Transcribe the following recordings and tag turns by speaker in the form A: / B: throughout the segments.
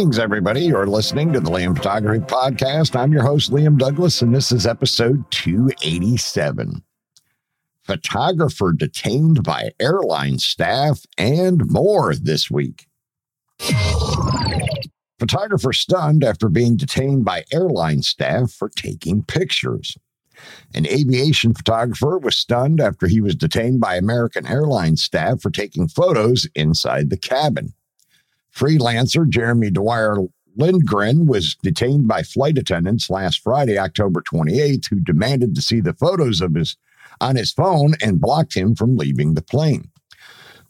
A: Greetings, everybody. You're listening to the Liam Photography Podcast. I'm your host, Liam Douglas, and this is episode 287. Photographer detained by airline staff and more this week. Photographer stunned after being detained by airline staff for taking pictures. An aviation photographer was stunned after he was detained by American Airlines staff for taking photos inside the cabin. Freelancer Jeremy Dwyer Lindgren was detained by flight attendants last Friday, October 28th, who demanded to see the photos of his on his phone and blocked him from leaving the plane.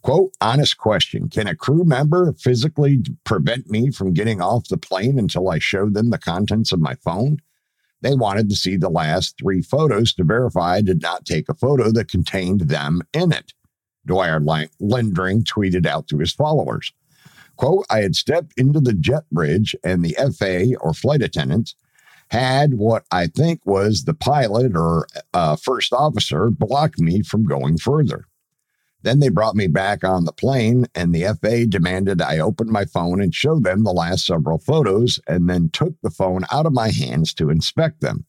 A: Quote, honest question. Can a crew member physically prevent me from getting off the plane until I show them the contents of my phone? They wanted to see the last three photos to verify I did not take a photo that contained them in it. Dwyer Lindgren tweeted out to his followers. Quote, I had stepped into the jet bridge and the FA or flight attendant had what I think was the pilot or uh, first officer block me from going further. Then they brought me back on the plane, and the FA demanded I open my phone and show them the last several photos, and then took the phone out of my hands to inspect them.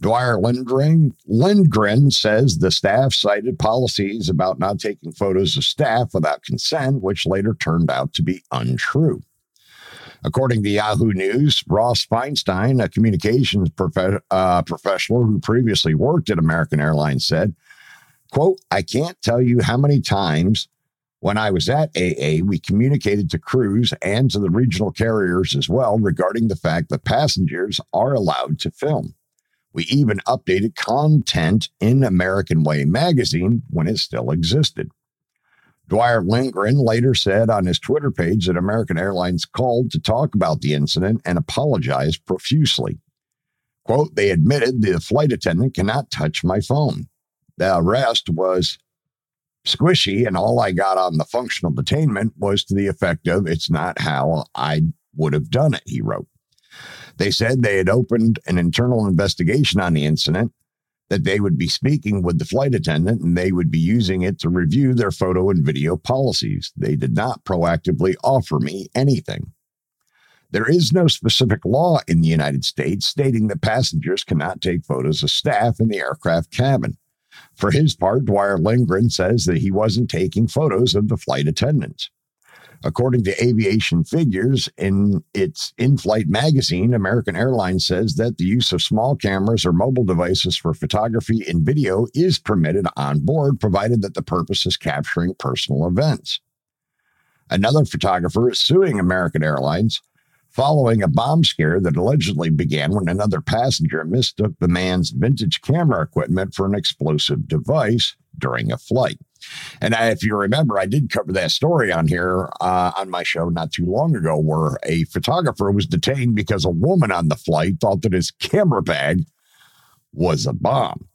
A: Dwyer Lindgren, Lindgren says the staff cited policies about not taking photos of staff without consent, which later turned out to be untrue. According to Yahoo News, Ross Feinstein, a communications prof- uh, professional who previously worked at American Airlines, said, quote, I can't tell you how many times when I was at AA, we communicated to crews and to the regional carriers as well regarding the fact that passengers are allowed to film. We even updated content in American Way magazine when it still existed. Dwyer Lindgren later said on his Twitter page that American Airlines called to talk about the incident and apologized profusely. Quote, they admitted the flight attendant cannot touch my phone. The arrest was squishy, and all I got on the functional detainment was to the effect of, it's not how I would have done it, he wrote. They said they had opened an internal investigation on the incident, that they would be speaking with the flight attendant and they would be using it to review their photo and video policies. They did not proactively offer me anything. There is no specific law in the United States stating that passengers cannot take photos of staff in the aircraft cabin. For his part, Dwyer Lindgren says that he wasn't taking photos of the flight attendants. According to aviation figures in its in flight magazine, American Airlines says that the use of small cameras or mobile devices for photography and video is permitted on board, provided that the purpose is capturing personal events. Another photographer is suing American Airlines following a bomb scare that allegedly began when another passenger mistook the man's vintage camera equipment for an explosive device during a flight. And I, if you remember, I did cover that story on here uh, on my show not too long ago, where a photographer was detained because a woman on the flight thought that his camera bag was a bomb.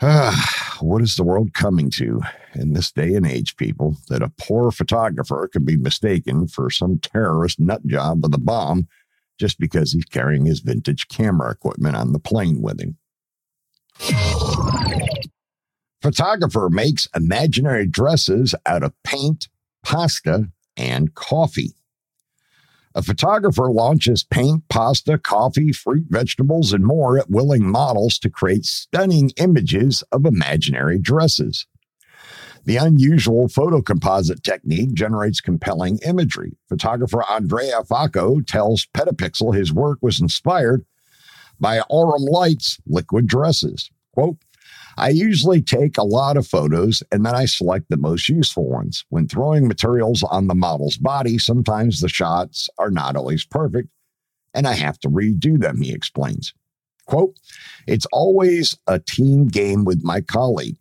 A: what is the world coming to in this day and age, people? That a poor photographer could be mistaken for some terrorist nut job with a bomb just because he's carrying his vintage camera equipment on the plane with him. Photographer makes imaginary dresses out of paint, pasta, and coffee. A photographer launches paint, pasta, coffee, fruit, vegetables, and more at willing models to create stunning images of imaginary dresses. The unusual photocomposite technique generates compelling imagery. Photographer Andrea Facco tells Petapixel his work was inspired by Aurum Light's liquid dresses. Quote, I usually take a lot of photos and then I select the most useful ones. When throwing materials on the model's body, sometimes the shots are not always perfect and I have to redo them, he explains. Quote, it's always a team game with my colleague.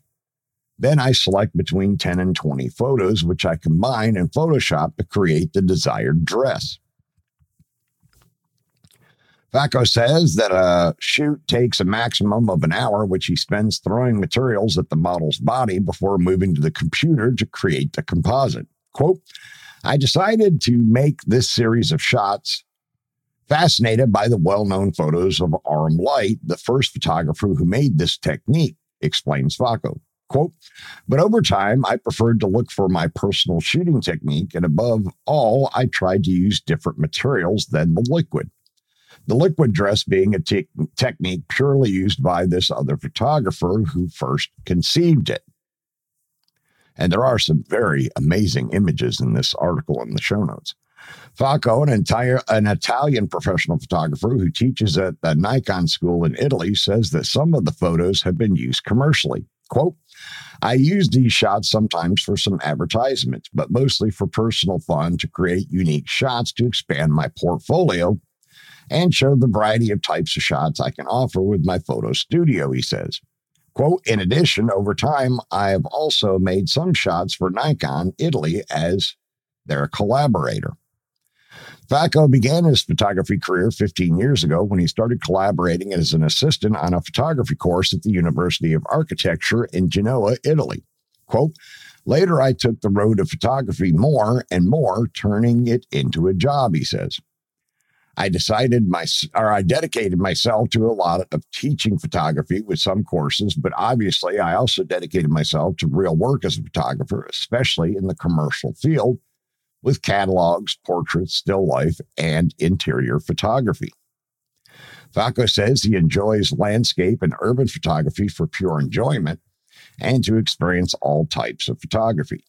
A: Then I select between 10 and 20 photos, which I combine in Photoshop to create the desired dress. Facco says that a shoot takes a maximum of an hour, which he spends throwing materials at the model's body before moving to the computer to create the composite. Quote, I decided to make this series of shots fascinated by the well known photos of Aram Light, the first photographer who made this technique, explains Facco. Quote, but over time, I preferred to look for my personal shooting technique, and above all, I tried to use different materials than the liquid. The liquid dress being a te- technique purely used by this other photographer who first conceived it. And there are some very amazing images in this article in the show notes. Facco, an entire an Italian professional photographer who teaches at the Nikon school in Italy, says that some of the photos have been used commercially. Quote, I use these shots sometimes for some advertisements, but mostly for personal fun to create unique shots to expand my portfolio and show the variety of types of shots I can offer with my photo studio, he says. Quote, in addition, over time, I have also made some shots for Nikon Italy as their collaborator. Facco began his photography career 15 years ago when he started collaborating as an assistant on a photography course at the University of Architecture in Genoa, Italy. Quote, Later, I took the road of photography more and more, turning it into a job, he says. I decided my or I dedicated myself to a lot of teaching photography with some courses, but obviously I also dedicated myself to real work as a photographer, especially in the commercial field with catalogs, portraits, still life, and interior photography. Facco says he enjoys landscape and urban photography for pure enjoyment and to experience all types of photography.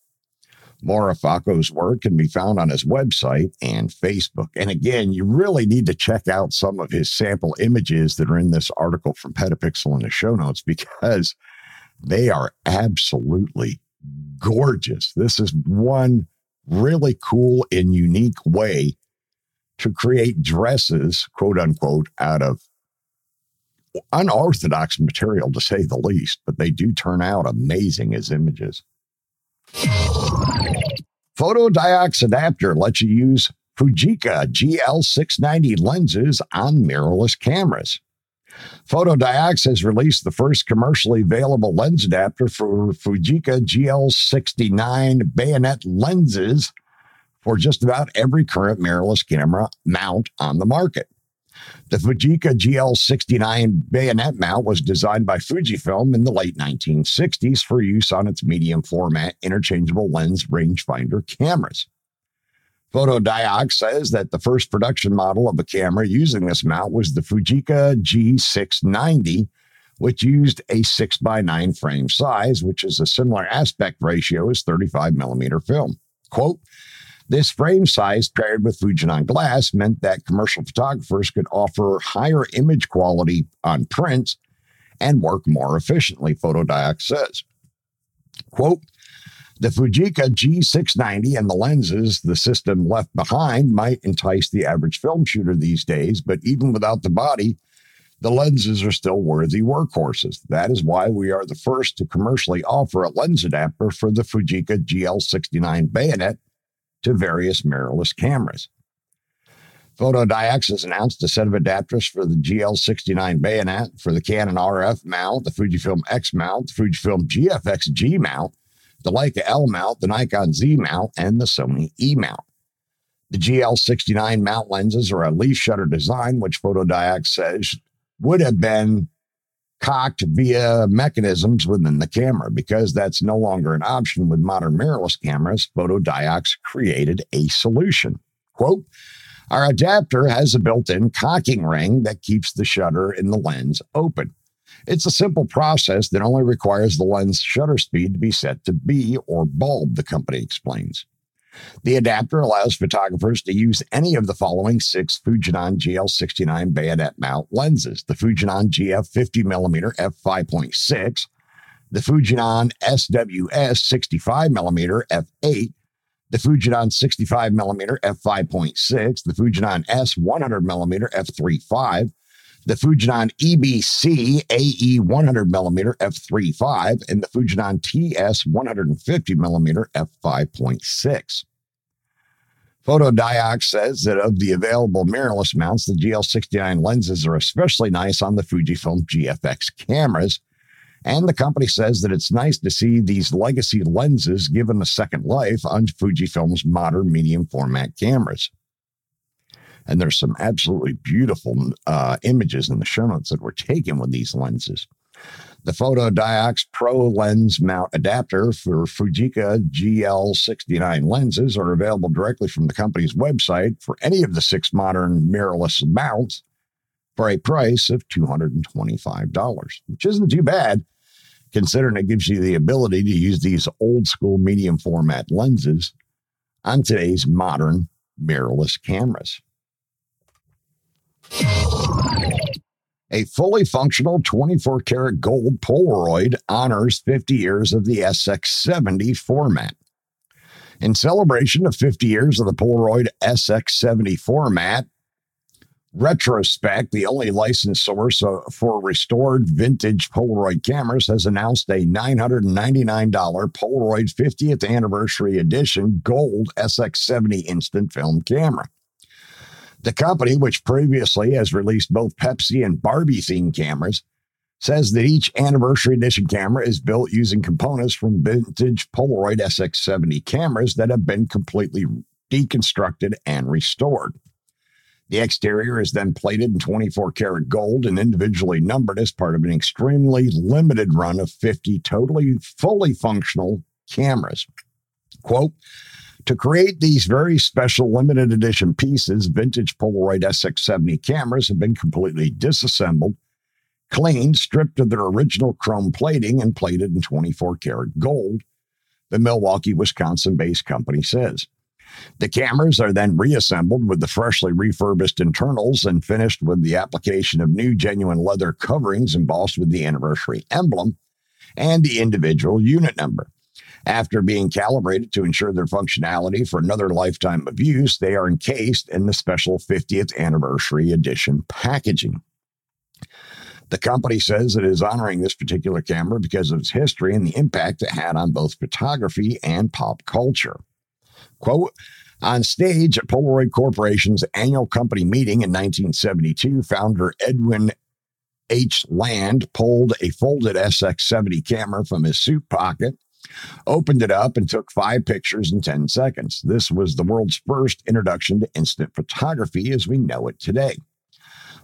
A: Of Facco's work can be found on his website and Facebook. And again, you really need to check out some of his sample images that are in this article from Petapixel in the show notes because they are absolutely gorgeous. This is one really cool and unique way to create dresses, quote unquote, out of unorthodox material to say the least, but they do turn out amazing as images. Fotodiox adapter lets you use Fujica GL690 lenses on mirrorless cameras. Fotodiox has released the first commercially available lens adapter for Fujica GL69 bayonet lenses for just about every current mirrorless camera mount on the market. The Fujica GL69 bayonet mount was designed by Fujifilm in the late 1960s for use on its medium format interchangeable lens rangefinder cameras. Fotodiox says that the first production model of a camera using this mount was the Fujica G690, which used a 6 by 9 frame size, which is a similar aspect ratio as 35 millimeter film. Quote, this frame size paired with Fujinon glass meant that commercial photographers could offer higher image quality on prints and work more efficiently, Fotodiox says. Quote, the Fujica G690 and the lenses the system left behind might entice the average film shooter these days, but even without the body, the lenses are still worthy workhorses. That is why we are the first to commercially offer a lens adapter for the Fujica GL69 bayonet to various mirrorless cameras. Fotodiox has announced a set of adapters for the GL69 bayonet, for the Canon RF mount, the Fujifilm X mount, the Fujifilm GFX G mount, the Leica L mount, the Nikon Z mount, and the Sony E mount. The GL69 mount lenses are a leaf shutter design, which Fotodiox says would have been cocked via mechanisms within the camera. Because that's no longer an option with modern mirrorless cameras, Fotodiox created a solution. Quote, our adapter has a built in cocking ring that keeps the shutter in the lens open. It's a simple process that only requires the lens shutter speed to be set to B or bulb, the company explains. The adapter allows photographers to use any of the following six Fujinon GL69 bayonet mount lenses. The Fujinon GF 50mm f5.6, the Fujinon SWS 65mm f8, the Fujinon 65mm f5.6, the Fujinon S 100mm f3.5, the Fujinon EBC AE 100mm f3.5 and the Fujinon TS 150mm f5.6. Fotodiox says that of the available mirrorless mounts, the GL69 lenses are especially nice on the Fujifilm GFX cameras. And the company says that it's nice to see these legacy lenses given a second life on Fujifilm's modern medium format cameras. And there's some absolutely beautiful uh, images in the show notes that were taken with these lenses. The Fotodiox Pro lens mount adapter for Fujica GL69 lenses are available directly from the company's website for any of the six modern mirrorless mounts for a price of $225, which isn't too bad considering it gives you the ability to use these old school medium format lenses on today's modern mirrorless cameras. A fully functional 24 karat gold Polaroid honors 50 years of the SX70 format. In celebration of 50 years of the Polaroid SX70 format, Retrospekt, the only licensed source uh, for restored vintage Polaroid cameras, has announced a $999 Polaroid 50th Anniversary Edition Gold SX70 instant film camera. The company, which previously has released both Pepsi and Barbie themed cameras, says that each anniversary edition camera is built using components from vintage Polaroid SX70 cameras that have been completely deconstructed and restored. The exterior is then plated in 24 karat gold and individually numbered as part of an extremely limited run of 50 totally fully functional cameras. Quote, to create these very special limited edition pieces, vintage Polaroid SX70 cameras have been completely disassembled, cleaned, stripped of their original chrome plating, and plated in 24 karat gold, the Milwaukee, Wisconsin based company says. The cameras are then reassembled with the freshly refurbished internals and finished with the application of new genuine leather coverings embossed with the anniversary emblem and the individual unit number. After being calibrated to ensure their functionality for another lifetime of use, they are encased in the special 50th anniversary edition packaging. The company says it is honoring this particular camera because of its history and the impact it had on both photography and pop culture. Quote, on stage at Polaroid Corporation's annual company meeting in 1972, founder Edwin H. Land pulled a folded SX70 camera from his suit pocket opened it up, and took five pictures in 10 seconds. This was the world's first introduction to instant photography as we know it today.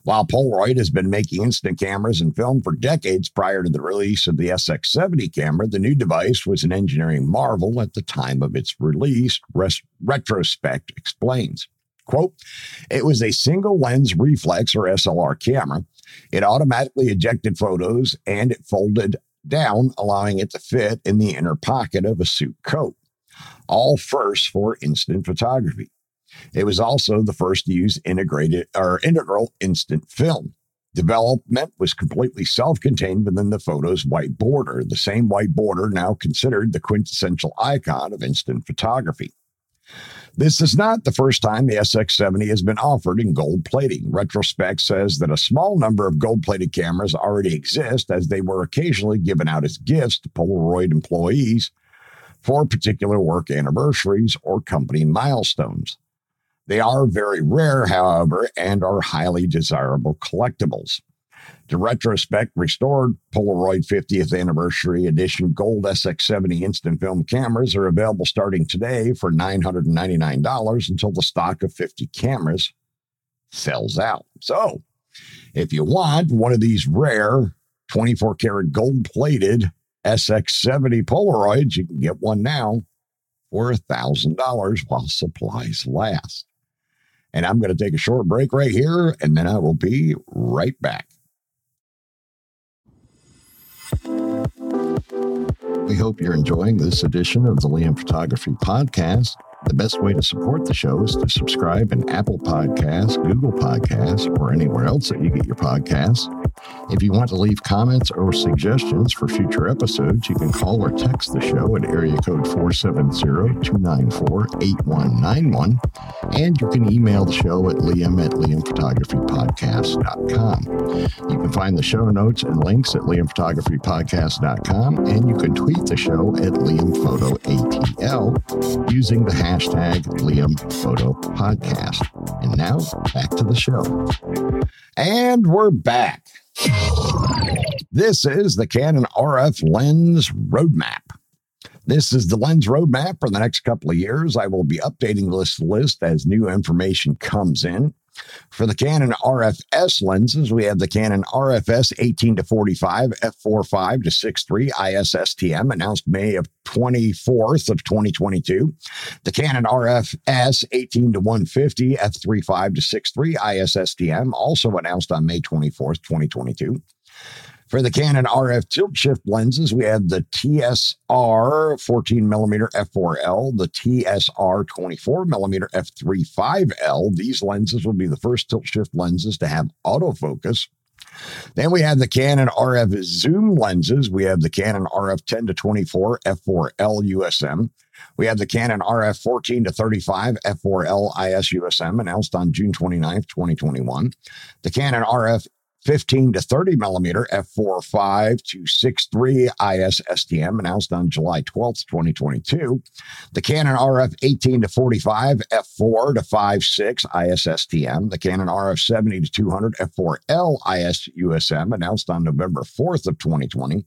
A: While Polaroid has been making instant cameras and film for decades prior to the release of the SX70 camera, the new device was an engineering marvel at the time of its release, Res- Retrospekt explains. Quote, it was a single lens reflex or SLR camera. It automatically ejected photos and it folded down, allowing it to fit in the inner pocket of a suit coat. All first for instant photography. It was also the first to use integrated or integral instant film. Development was completely self contained within the photo's white border, the same white border now considered the quintessential icon of instant photography. This is not the first time the SX70 has been offered in gold plating. Retrospekt says that a small number of gold plated cameras already exist as they were occasionally given out as gifts to Polaroid employees for particular work anniversaries or company milestones. They are very rare, however, and are highly desirable collectibles. The retrospekt restored Polaroid 50th Anniversary Edition Gold SX70 instant film cameras are available starting today for $999 until the stock of 50 cameras sells out. So, if you want one of these rare 24 karat gold plated SX70 Polaroids, you can get one now for $1,000 while supplies last. And I'm going to take a short break right here, and then I will be right back. We hope you're enjoying this edition of the Liam Photography Podcast. The best way to support the show is to subscribe in Apple Podcasts, Google Podcasts, or anywhere else that you get your podcasts. If you want to leave comments or suggestions for future episodes, you can call or text the show at area code 470-294-8191. And you can email the show at liam at liamphotographypodcast.com. You can find the show notes and links at liamphotographypodcast.com, and you can tweet the show at liamphotoatl using the hashtag liamphotopodcast. And now, back to the show. And we're back. This is the Canon RF Lens Roadmap. This is the lens roadmap for the next couple of years. I will be updating this list as new information comes in. For the Canon RFS lenses, we have the Canon RFS 18 to 45 f4.5 to 6.3 ISSTM announced May of 24th of 2022. The Canon RFS 18 to 150 f3.5 to 6.3 ISSTM also announced on May 24th, 2022. For the Canon RF tilt shift lenses, we have the TSR 14 millimeter f4L, the TSR 24 millimeter f3.5L. These lenses will be the first tilt shift lenses to have autofocus. Then we have the Canon RF zoom lenses. We have the Canon RF 10 to 24 f4L USM. We have the Canon RF 14 to 35 f4L IS USM announced on June 29th, 2021. The Canon RF 15 to 30 millimeter f4.5 to 6.3 IS STM announced on July 12th, 2022. The Canon RF 18 to 45 f4 to 5.6 IS STM. The Canon RF 70 to 200 f4L IS USM announced on November 4th of 2020.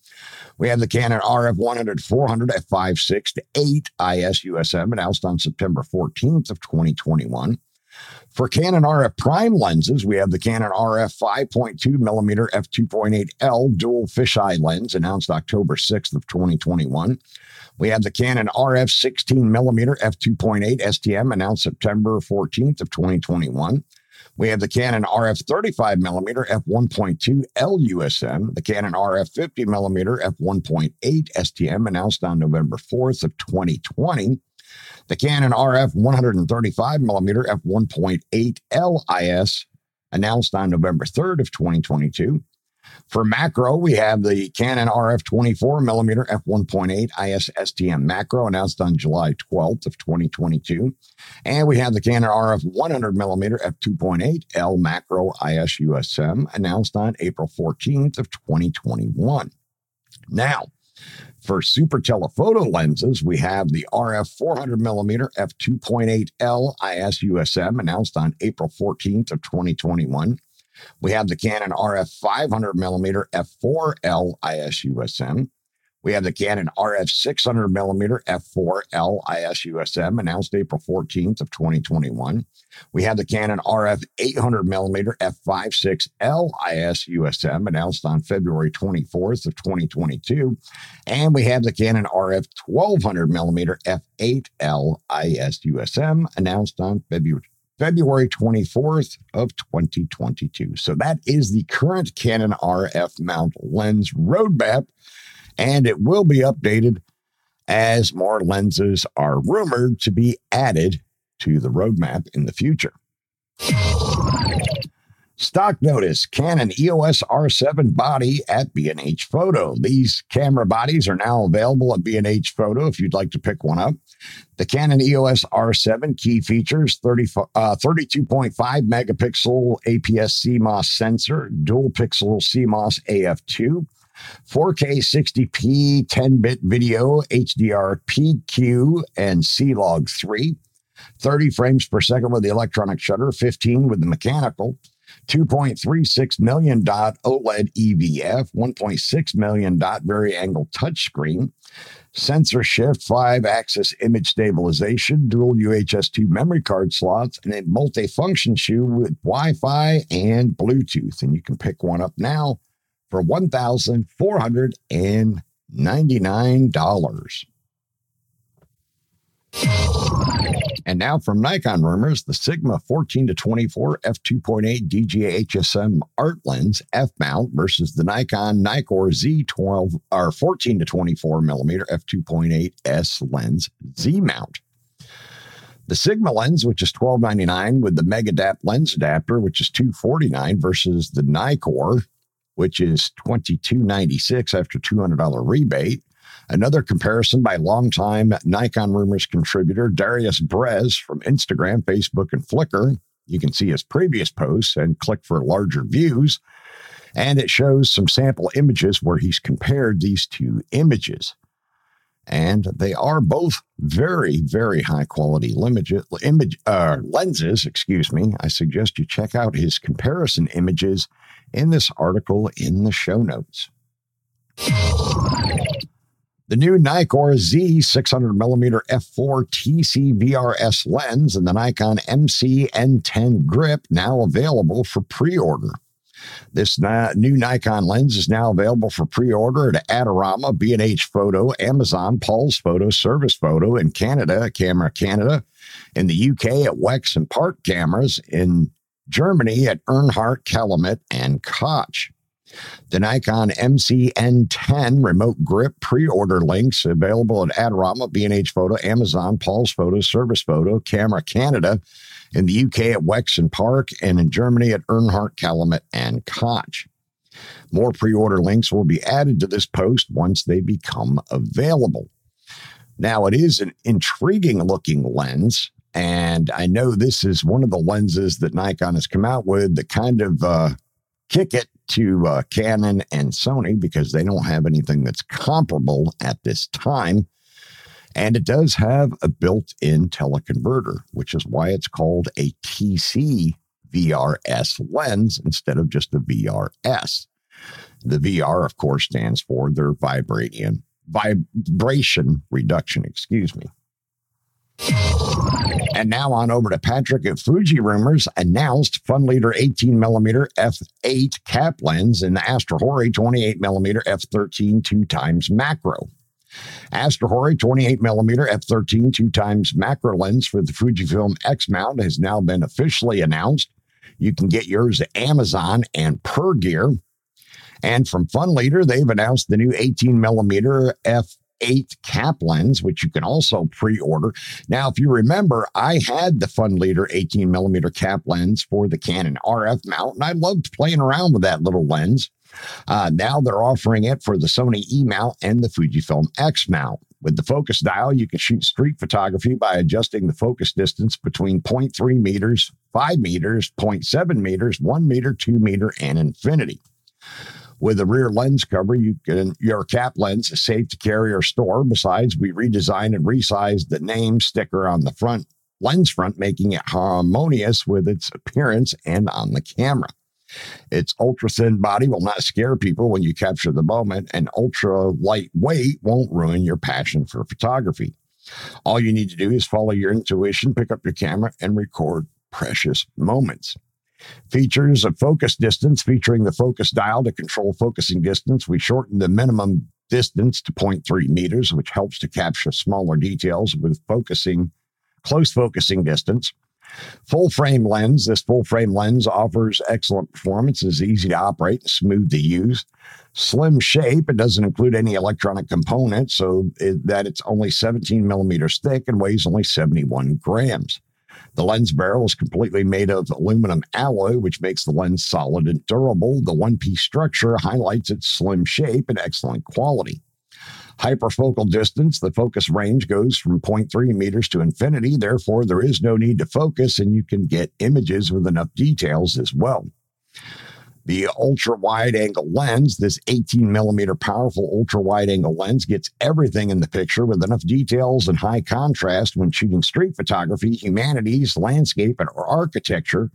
A: We have the Canon RF 100 400 f5.6 to 8 IS USM announced on September 14th of 2021. For Canon RF prime lenses, we have the Canon RF 5.2 millimeter f2.8L dual fisheye lens announced October 6th of 2021. We have the Canon RF 16 millimeter f2.8 STM announced September 14th of 2021. We have the Canon RF 35 millimeter f1.2 LUSM, the Canon RF 50 millimeter f1.8 STM announced on November 4th of 2020 the Canon RF 135mm f1.8 LIS announced on November 3rd of 2022. For macro, we have the Canon RF 24mm f1.8 IS STM macro announced on July 12th of 2022. And we have the Canon RF 100mm f2.8 L macro IS USM announced on April 14th of 2021. Now, for super telephoto lenses, we have the RF 400 millimeter f2.8L IS USM announced on April 14th of 2021. We have the Canon RF 500 millimeter f4L IS USM. We have the Canon RF 600 millimeter f4L IS USM announced April 14th of 2021. We have the Canon RF 800 millimeter f5.6L IS USM announced on February 24th of 2022. And we have the Canon RF 1200 millimeter f8L IS USM announced on February February 24th of 2022. So that is the current Canon RF mount lens roadmap and it will be updated as more lenses are rumored to be added to the roadmap in the future. Stock notice Canon EOS R7 body at B&H Photo. These camera bodies are now available at B&H Photo if you'd like to pick one up. The Canon EOS R7 key features 30, uh, 32.5 megapixel APS CMOS sensor, dual pixel CMOS AF2, 4K 60p 10 bit video, HDR PQ, and C Log 3. 30 frames per second with the electronic shutter, 15 with the mechanical, 2.36 million dot OLED EVF, 1.6 million dot vari angle touchscreen, sensor shift, five axis image stabilization, dual UHS 2 memory card slots, and a multifunction shoe with Wi Fi and Bluetooth. And you can pick one up now for $1,499. And now from Nikon rumors, the Sigma 14 to 24 f2.8 DGA HSM art lens f mount versus the Nikon Nikkor Z12 or 14 to 24 millimeter f2.8 S lens Z mount. The Sigma lens, which is $12.99 with the Megadapt lens adapter, which is 249 versus the Nikkor which is $22.96 after $200 rebate. Another comparison by longtime Nikon Rumors contributor Darius Brez from Instagram, Facebook, and Flickr. You can see his previous posts and click for larger views. And it shows some sample images where he's compared these two images. And they are both very, very high quality image, image, uh, lenses. Excuse me. I suggest you check out his comparison images in this article in the show notes. The new Nikkor Z 600mm f4 TC VRS lens and the Nikon MC N10 grip now available for pre order. This new Nikon lens is now available for pre-order at Adorama, B&H Photo, Amazon, Paul's Photo, Service Photo in Canada, Camera Canada, in the UK at Wex and Park Cameras, in Germany at Erhardt, Calumet, and Koch. The Nikon MCN10 remote grip pre-order links available at Adorama, B&H Photo, Amazon, Paul's Photo, Service Photo, Camera Canada, in the UK at Wexon Park, and in Germany at Erhardt, Calumet, and Koch. More pre order links will be added to this post once they become available. Now, it is an intriguing looking lens, and I know this is one of the lenses that Nikon has come out with that kind of uh, kick it to uh, Canon and Sony because they don't have anything that's comparable at this time. And it does have a built in teleconverter, which is why it's called a TC VRS lens instead of just a VRS. The VR, of course, stands for their vibranium vibration reduction, excuse me. And now on over to Patrick at Fuji Rumors announced Fun Leader 18 millimeter f8 cap lens and the AstrHori 28 millimeter f13 two times macro. AstrHori 28 millimeter f13 two times macro lens for the Fujifilm X mount has now been officially announced. You can get yours at Amazon and Per Gear. And from Fun Leader, they've announced the new 18 millimeter f 8 cap lens, which you can also pre order. Now, if you remember, I had the Fun Leader 18 millimeter cap lens for the Canon RF mount, and I loved playing around with that little lens. Uh, now they're offering it for the Sony E mount and the Fujifilm X mount. With the focus dial, you can shoot street photography by adjusting the focus distance between 0.3 meters, 5 meters, 0.7 meters, 1 meter, 2 meter, and infinity. With a rear lens cover, you can your cap lens is safe to carry or store. Besides, we redesigned and resized the name sticker on the front lens front, making it harmonious with its appearance and on the camera. Its ultra thin body will not scare people when you capture the moment, and ultra lightweight won't ruin your passion for photography. All you need to do is follow your intuition, pick up your camera, and record precious moments. Features a focus distance featuring the focus dial to control focusing distance. We shortened the minimum distance to 0.3 meters, which helps to capture smaller details with focusing, close focusing distance. Full frame lens. This full frame lens offers excellent performance, is easy to operate, and smooth to use. Slim shape. It doesn't include any electronic components, so it, that it's only 17 millimeters thick and weighs only 71 grams. The lens barrel is completely made of aluminum alloy, which makes the lens solid and durable. The one piece structure highlights its slim shape and excellent quality. Hyperfocal distance, the focus range goes from 0.3 meters to infinity. Therefore, there is no need to focus, and you can get images with enough details as well. The ultra wide angle lens, this 18 millimeter powerful ultra wide angle lens, gets everything in the picture with enough details and high contrast when shooting street photography, humanities, landscape, and or architecture.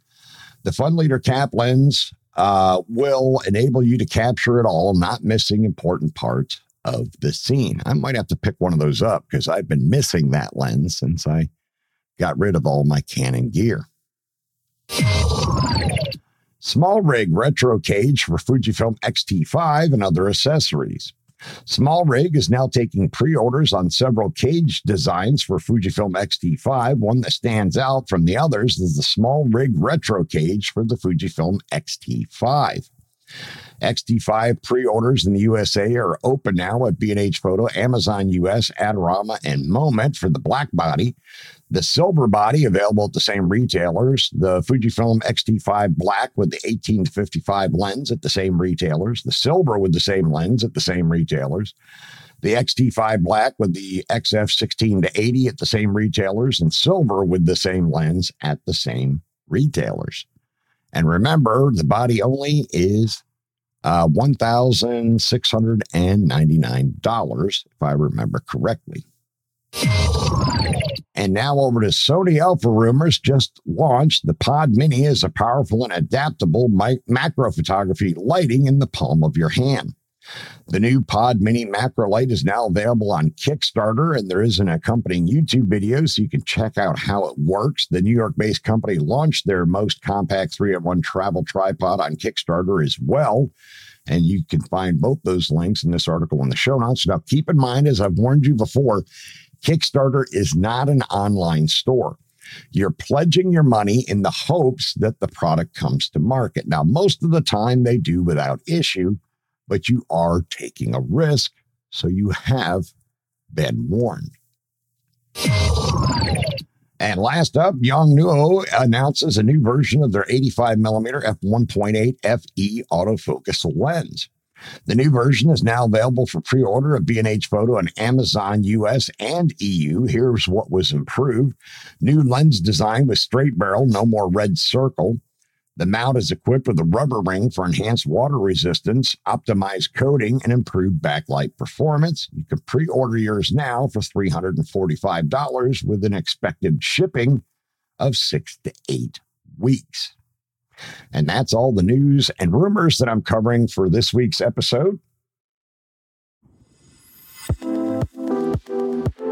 A: The Fun Leader cap lens uh, will enable you to capture it all, not missing important parts of the scene. I might have to pick one of those up because I've been missing that lens since I got rid of all my Canon gear. Small rig retro cage for Fujifilm X-T5 and other accessories. Small Rig is now taking pre orders on several cage designs for Fujifilm X-T5. One that stands out from the others is the Small Rig Retro cage for the Fujifilm X-T5. XT5 pre-orders in the USA are open now at B&H Photo, Amazon US, Adorama, and Moment for the black body. The silver body available at the same retailers. The Fujifilm XT5 black with the 18 to 55 lens at the same retailers. The silver with the same lens at the same retailers. The XT5 black with the XF 16 to 80 at the same retailers, and silver with the same lens at the same retailers. And remember, the body only is uh, $1,699, if I remember correctly. And now over to Sony Alpha Rumors just launched the Pod Mini is a powerful and adaptable macro photography lighting in the palm of your hand. The new Pod Mini Macro Light is now available on Kickstarter, and there is an accompanying YouTube video so you can check out how it works. The New York based company launched their most compact 3 in 1 travel tripod on Kickstarter as well. And you can find both those links in this article in the show notes. Now, keep in mind, as I've warned you before, Kickstarter is not an online store. You're pledging your money in the hopes that the product comes to market. Now, most of the time they do without issue, but you are taking a risk. So you have been warned. And last up, Yongnuo announces a new version of their 85mm f1.8 FE autofocus lens. The new version is now available for pre-order at B&H Photo on Amazon US and EU. Here's what was improved. New lens design with straight barrel, no more red circle. The mount is equipped with a rubber ring for enhanced water resistance, optimized coating, and improved backlight performance. You can pre order yours now for $345 with an expected shipping of six to eight weeks. And that's all the news and rumors that I'm covering for this week's episode.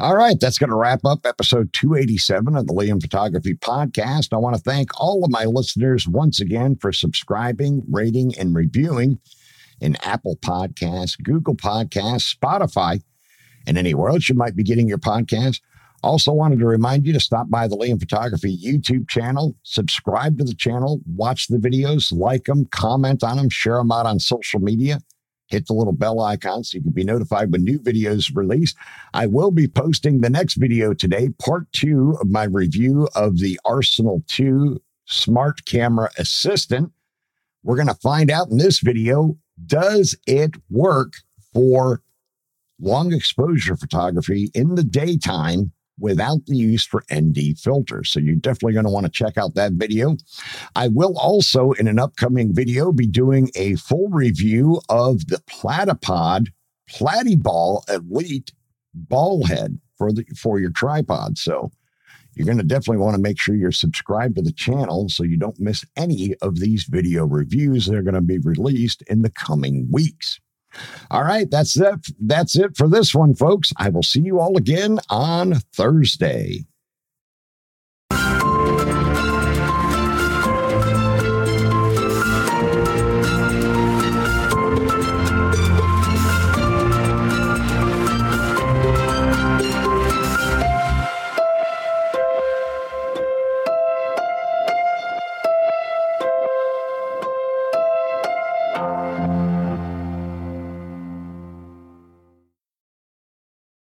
A: All right, that's going to wrap up episode 287 of the Liam Photography Podcast. I want to thank all of my listeners once again for subscribing, rating, and reviewing in Apple Podcasts, Google Podcasts, Spotify, and anywhere else you might be getting your podcast. Also, wanted to remind you to stop by the Liam Photography YouTube channel, subscribe to the channel, watch the videos, like them, comment on them, share them out on social media hit the little bell icon so you can be notified when new videos release. I will be posting the next video today, part two of my review of the Arsenal 2 Smart Camera Assistant. We're going to find out in this video does it work for long exposure photography in the daytime without the use for ND filters. So you're definitely going to want to check out that video. I will also, in an upcoming video, be doing a full review of the Platypod Platyball Elite ball head for the for your tripod. So you're going to definitely want to make sure you're subscribed to the channel so you don't miss any of these video reviews that are going to be released in the coming weeks. All right, that's it. That's it for this one, folks. I will see you all again on Thursday.